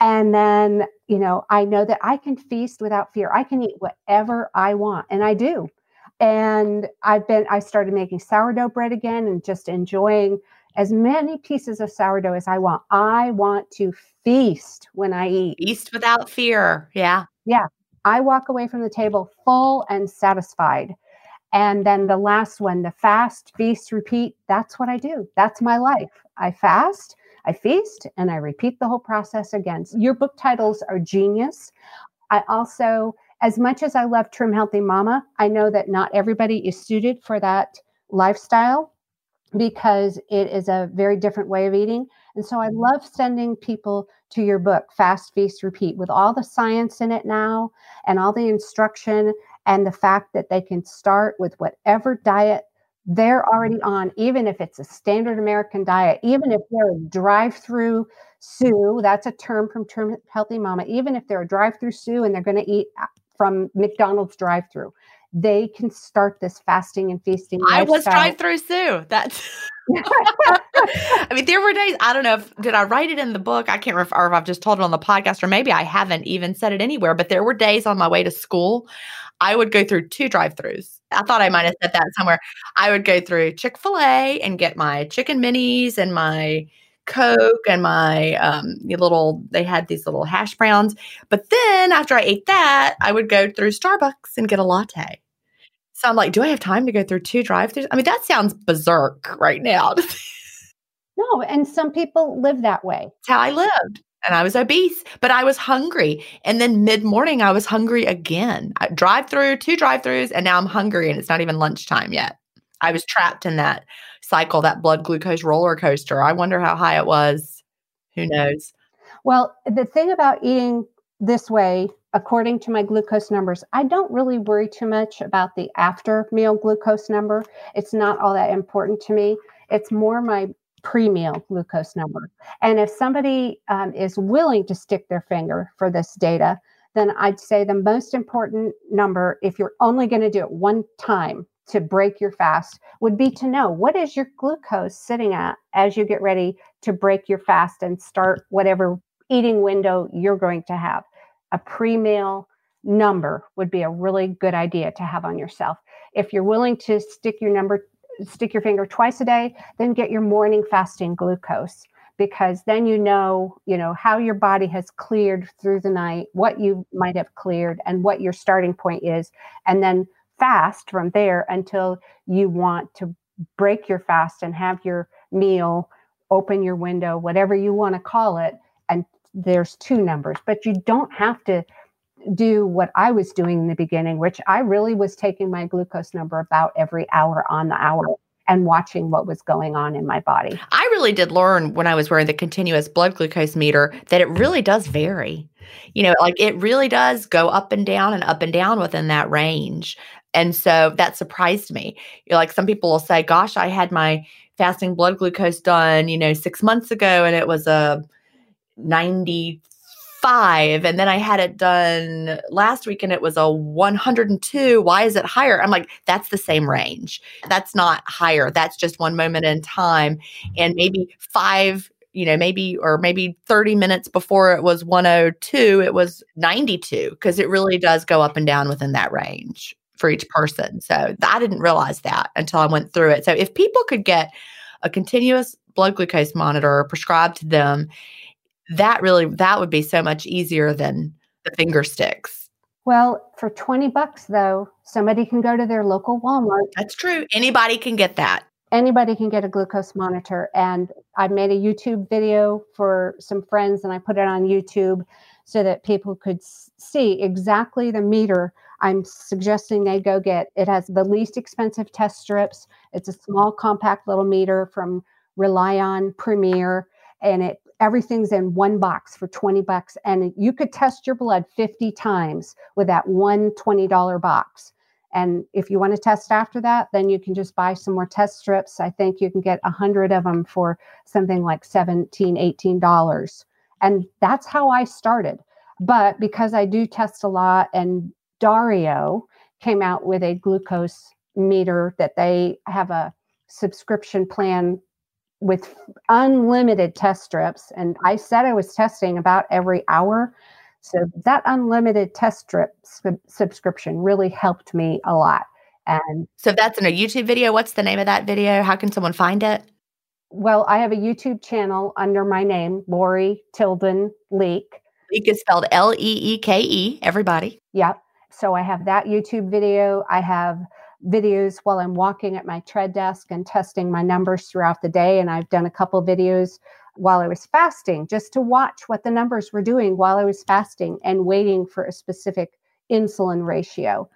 And then, you know, I know that I can feast without fear. I can eat whatever I want, and I do. And I've been, I started making sourdough bread again and just enjoying as many pieces of sourdough as I want. I want to feast when I eat. Feast without fear. Yeah. Yeah. I walk away from the table full and satisfied. And then the last one, the fast, feast, repeat, that's what I do. That's my life. I fast, I feast, and I repeat the whole process again. Your book titles are genius. I also, as much as I love Trim Healthy Mama, I know that not everybody is suited for that lifestyle because it is a very different way of eating. And so I mm-hmm. love sending people to your book, Fast, Feast, Repeat, with all the science in it now and all the instruction and the fact that they can start with whatever diet they're mm-hmm. already on, even if it's a standard American diet, even if they're a drive through Sue, that's a term from Trim Healthy Mama, even if they're a drive through Sue and they're going to eat from McDonald's drive through they can start this fasting and feasting. I was drive through Sue. That's. I mean, there were days. I don't know if did I write it in the book. I can't remember if I've just told it on the podcast, or maybe I haven't even said it anywhere. But there were days on my way to school, I would go through two drive-throughs. I thought I might have said that somewhere. I would go through Chick Fil A and get my chicken minis and my Coke and my um, little, they had these little hash browns. But then after I ate that, I would go through Starbucks and get a latte. So I'm like, do I have time to go through two drive throughs? I mean, that sounds berserk right now. no, and some people live that way. That's how I lived. And I was obese, but I was hungry. And then mid morning, I was hungry again. I drive through, two drive throughs, and now I'm hungry and it's not even lunchtime yet. I was trapped in that cycle, that blood glucose roller coaster. I wonder how high it was. Who knows? Well, the thing about eating this way, according to my glucose numbers, I don't really worry too much about the after meal glucose number. It's not all that important to me. It's more my pre meal glucose number. And if somebody um, is willing to stick their finger for this data, then I'd say the most important number, if you're only going to do it one time to break your fast would be to know what is your glucose sitting at as you get ready to break your fast and start whatever eating window you're going to have. A pre meal number would be a really good idea to have on yourself. If you're willing to stick your number, stick your finger twice a day, then get your morning fasting glucose because then you know, you know, how your body has cleared through the night, what you might have cleared and what your starting point is. And then fast from there until you want to break your fast and have your meal, open your window, whatever you want to call it. And there's two numbers, but you don't have to do what I was doing in the beginning, which I really was taking my glucose number about every hour on the hour and watching what was going on in my body. I really did learn when I was wearing the continuous blood glucose meter that it really does vary. You know, like it really does go up and down and up and down within that range. And so that surprised me. You know, like some people will say, gosh, I had my fasting blood glucose done, you know, six months ago and it was a 95. And then I had it done last week and it was a 102. Why is it higher? I'm like, that's the same range. That's not higher. That's just one moment in time. And maybe five you know, maybe or maybe 30 minutes before it was 102, it was 92 because it really does go up and down within that range for each person. So I didn't realize that until I went through it. So if people could get a continuous blood glucose monitor prescribed to them, that really that would be so much easier than the finger sticks. Well, for 20 bucks though, somebody can go to their local Walmart. That's true. Anybody can get that. Anybody can get a glucose monitor and I made a YouTube video for some friends and I put it on YouTube so that people could see exactly the meter I'm suggesting they go get. It has the least expensive test strips. It's a small, compact little meter from Relion Premier, and it everything's in one box for 20 bucks. And you could test your blood 50 times with that one $20 box. And if you want to test after that, then you can just buy some more test strips. I think you can get a hundred of them for something like 17, 18 dollars. And that's how I started. But because I do test a lot and Dario came out with a glucose meter that they have a subscription plan with unlimited test strips. And I said I was testing about every hour. So that unlimited test strip sub- subscription really helped me a lot. And so that's in a YouTube video. What's the name of that video? How can someone find it? Well, I have a YouTube channel under my name, Lori Tilden Leeke. Leeke is spelled L E E K E, everybody. Yep. So I have that YouTube video. I have videos while I'm walking at my tread desk and testing my numbers throughout the day. And I've done a couple videos while I was fasting just to watch what the numbers were doing while I was fasting and waiting for a specific insulin ratio.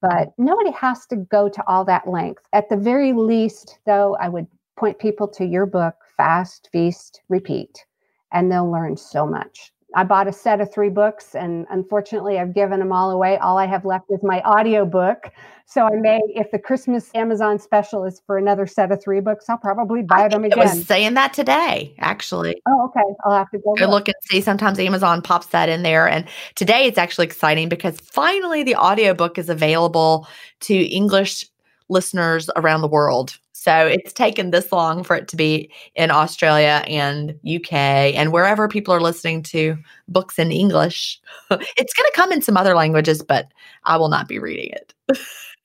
But nobody has to go to all that length. At the very least, though, I would point people to your book, Fast, Feast, Repeat, and they'll learn so much. I bought a set of three books and unfortunately I've given them all away. All I have left is my audio book. So I may, if the Christmas Amazon special is for another set of three books, I'll probably buy them again. I was saying that today, actually. Oh, okay. I'll have to go, go look. look and see. Sometimes Amazon pops that in there. And today it's actually exciting because finally the audiobook is available to English listeners around the world. So it's taken this long for it to be in Australia and UK and wherever people are listening to books in English. it's going to come in some other languages, but I will not be reading it.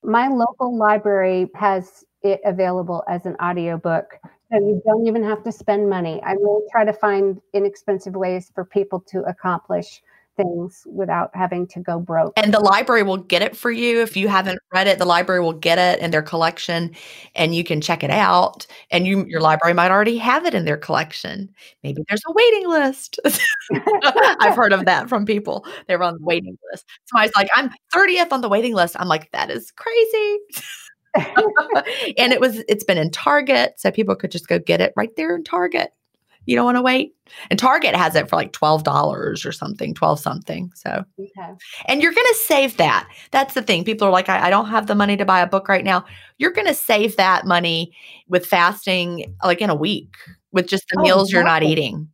My local library has it available as an audiobook. So you don't even have to spend money. I really try to find inexpensive ways for people to accomplish things without having to go broke. And the library will get it for you. If you haven't read it, the library will get it in their collection and you can check it out. And you your library might already have it in their collection. Maybe there's a waiting list. I've heard of that from people. They're on the waiting list. So I was like, I'm 30th on the waiting list. I'm like, that is crazy. and it was it's been in Target, so people could just go get it right there in Target you don't want to wait. And Target has it for like $12 or something, 12 something. So, okay. and you're going to save that. That's the thing. People are like, I, I don't have the money to buy a book right now. You're going to save that money with fasting like in a week with just the oh, meals exactly. you're not eating.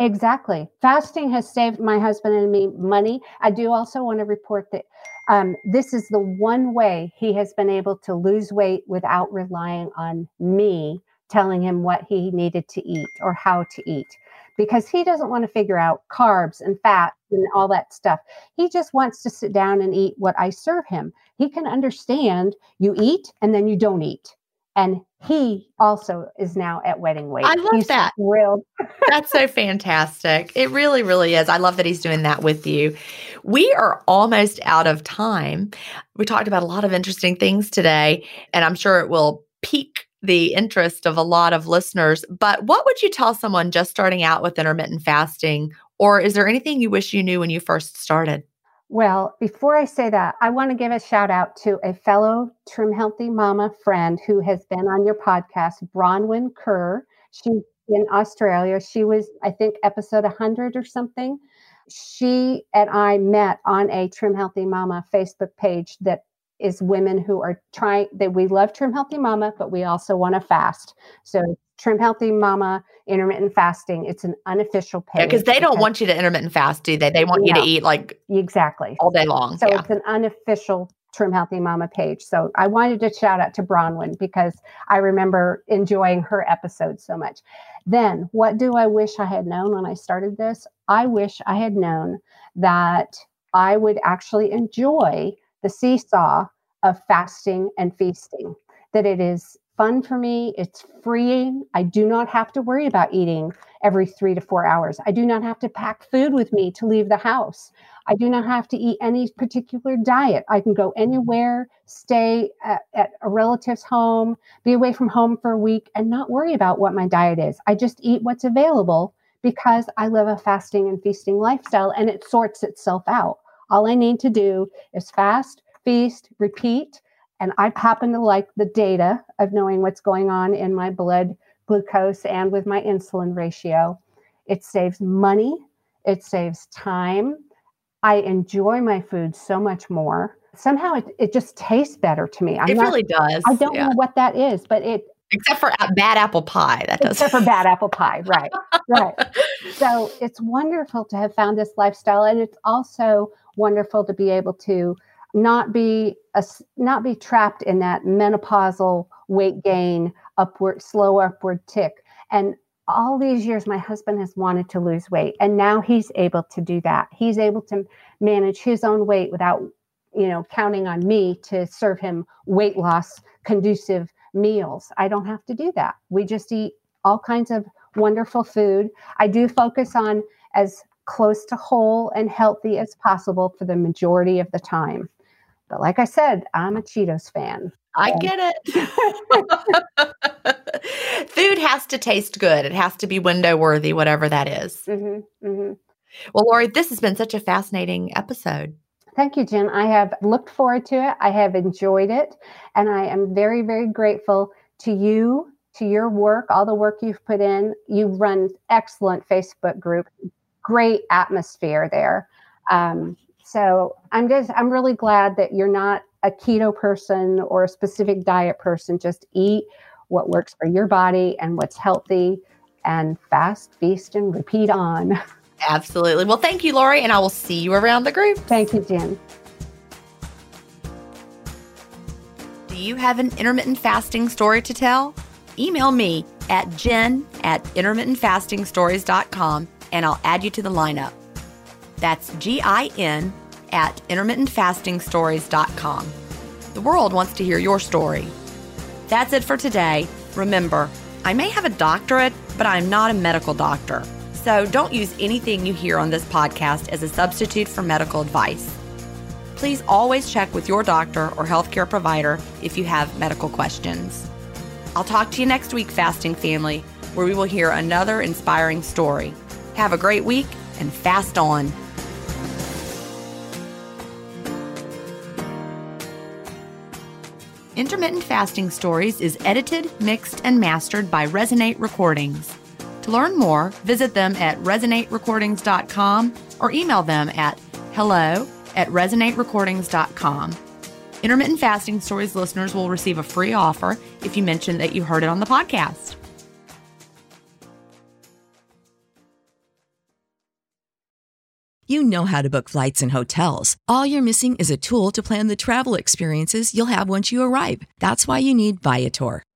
Exactly. Fasting has saved my husband and me money. I do also want to report that um, this is the one way he has been able to lose weight without relying on me telling him what he needed to eat or how to eat because he doesn't want to figure out carbs and fat and all that stuff. He just wants to sit down and eat what I serve him. He can understand you eat and then you don't eat. And he also is now at wedding weight. I love he's that. Thrilled. That's so fantastic. It really, really is. I love that he's doing that with you. We are almost out of time. We talked about a lot of interesting things today, and I'm sure it will pique the interest of a lot of listeners. But what would you tell someone just starting out with intermittent fasting? Or is there anything you wish you knew when you first started? Well, before I say that, I want to give a shout out to a fellow Trim Healthy Mama friend who has been on your podcast, Bronwyn Kerr. She's in Australia. She was, I think, episode 100 or something. She and I met on a Trim Healthy Mama Facebook page that is women who are trying that we love trim healthy mama but we also want to fast. So trim healthy mama intermittent fasting it's an unofficial page yeah, because they don't want you to intermittent fast do they? They want you to eat like exactly. all day long so yeah. it's an unofficial trim healthy mama page. So i wanted to shout out to bronwyn because i remember enjoying her episode so much. Then what do i wish i had known when i started this? I wish i had known that i would actually enjoy the seesaw of fasting and feasting, that it is fun for me. It's freeing. I do not have to worry about eating every three to four hours. I do not have to pack food with me to leave the house. I do not have to eat any particular diet. I can go anywhere, stay at, at, a relative's home, be away from home for a week, and not worry about what my diet is. I just eat what's available because I live a fasting and feasting lifestyle and it sorts itself out. All I need to do is fast, feast, repeat. And I happen to like the data of knowing what's going on in my blood glucose and with my insulin ratio. It saves money, it saves time. I enjoy my food so much more. Somehow it, it just tastes better to me. I'm it not, really does. I don't yeah. know what that is, but it except for bad apple pie that does except for bad apple pie right right so it's wonderful to have found this lifestyle and it's also wonderful to be able to not be a, not be trapped in that menopausal weight gain upward slow upward tick And all these years, my husband has wanted to lose weight, and now he's able to do that. He's able to manage his own weight without, you know, counting on me to serve him weight loss conducive meals. I don't have to do that. We just eat all kinds of wonderful food. I do focus on as close to whole and healthy as possible for the majority of the time. But like I said, I'm a Cheetos fan. I get it. Food has to taste good. It has to be window worthy, whatever that is. Mm-hmm, mm-hmm. Well, Lori, this has been such a fascinating episode. Thank you, Gin. I have looked forward to it. I have enjoyed it. And I am very, very grateful to you, to your work, all the work you've put in. You run excellent Facebook group, great atmosphere there. Um, so I'm just, I'm really glad that you're not a keto person or a specific diet person. Just eat what works for your body and what's healthy and fast, feast, and repeat on. Absolutely. Well, thank you, Lori, and I will see you around the group. Thank you, Gin. Do you have an intermittent fasting story to tell? Email me at gin at intermittentfastingstories.com and I'll add you to the lineup. That's G I N at intermittentfastingstories.com. The world wants to hear your story. That's it for today. Remember, I may have a doctorate, but I'm not a medical doctor. So don't use anything you hear on this podcast as a substitute for medical advice. Please always check with your doctor or healthcare provider if you have medical questions. I'll talk to you next week, Fasting Family, where we will hear another inspiring story. Have a great week and fast on. Intermittent Fasting Stories is edited, mixed, and mastered by Resonate Recordings. To learn more, visit them at resonaterecordings.com or email them at hello at resonaterecordings.com. Intermittent Fasting Stories listeners will receive a free offer if you mention that you heard it on the podcast. You know how to book flights and hotels. All you're missing is a tool to plan the travel experiences you'll have once you arrive. That's why you need Viator.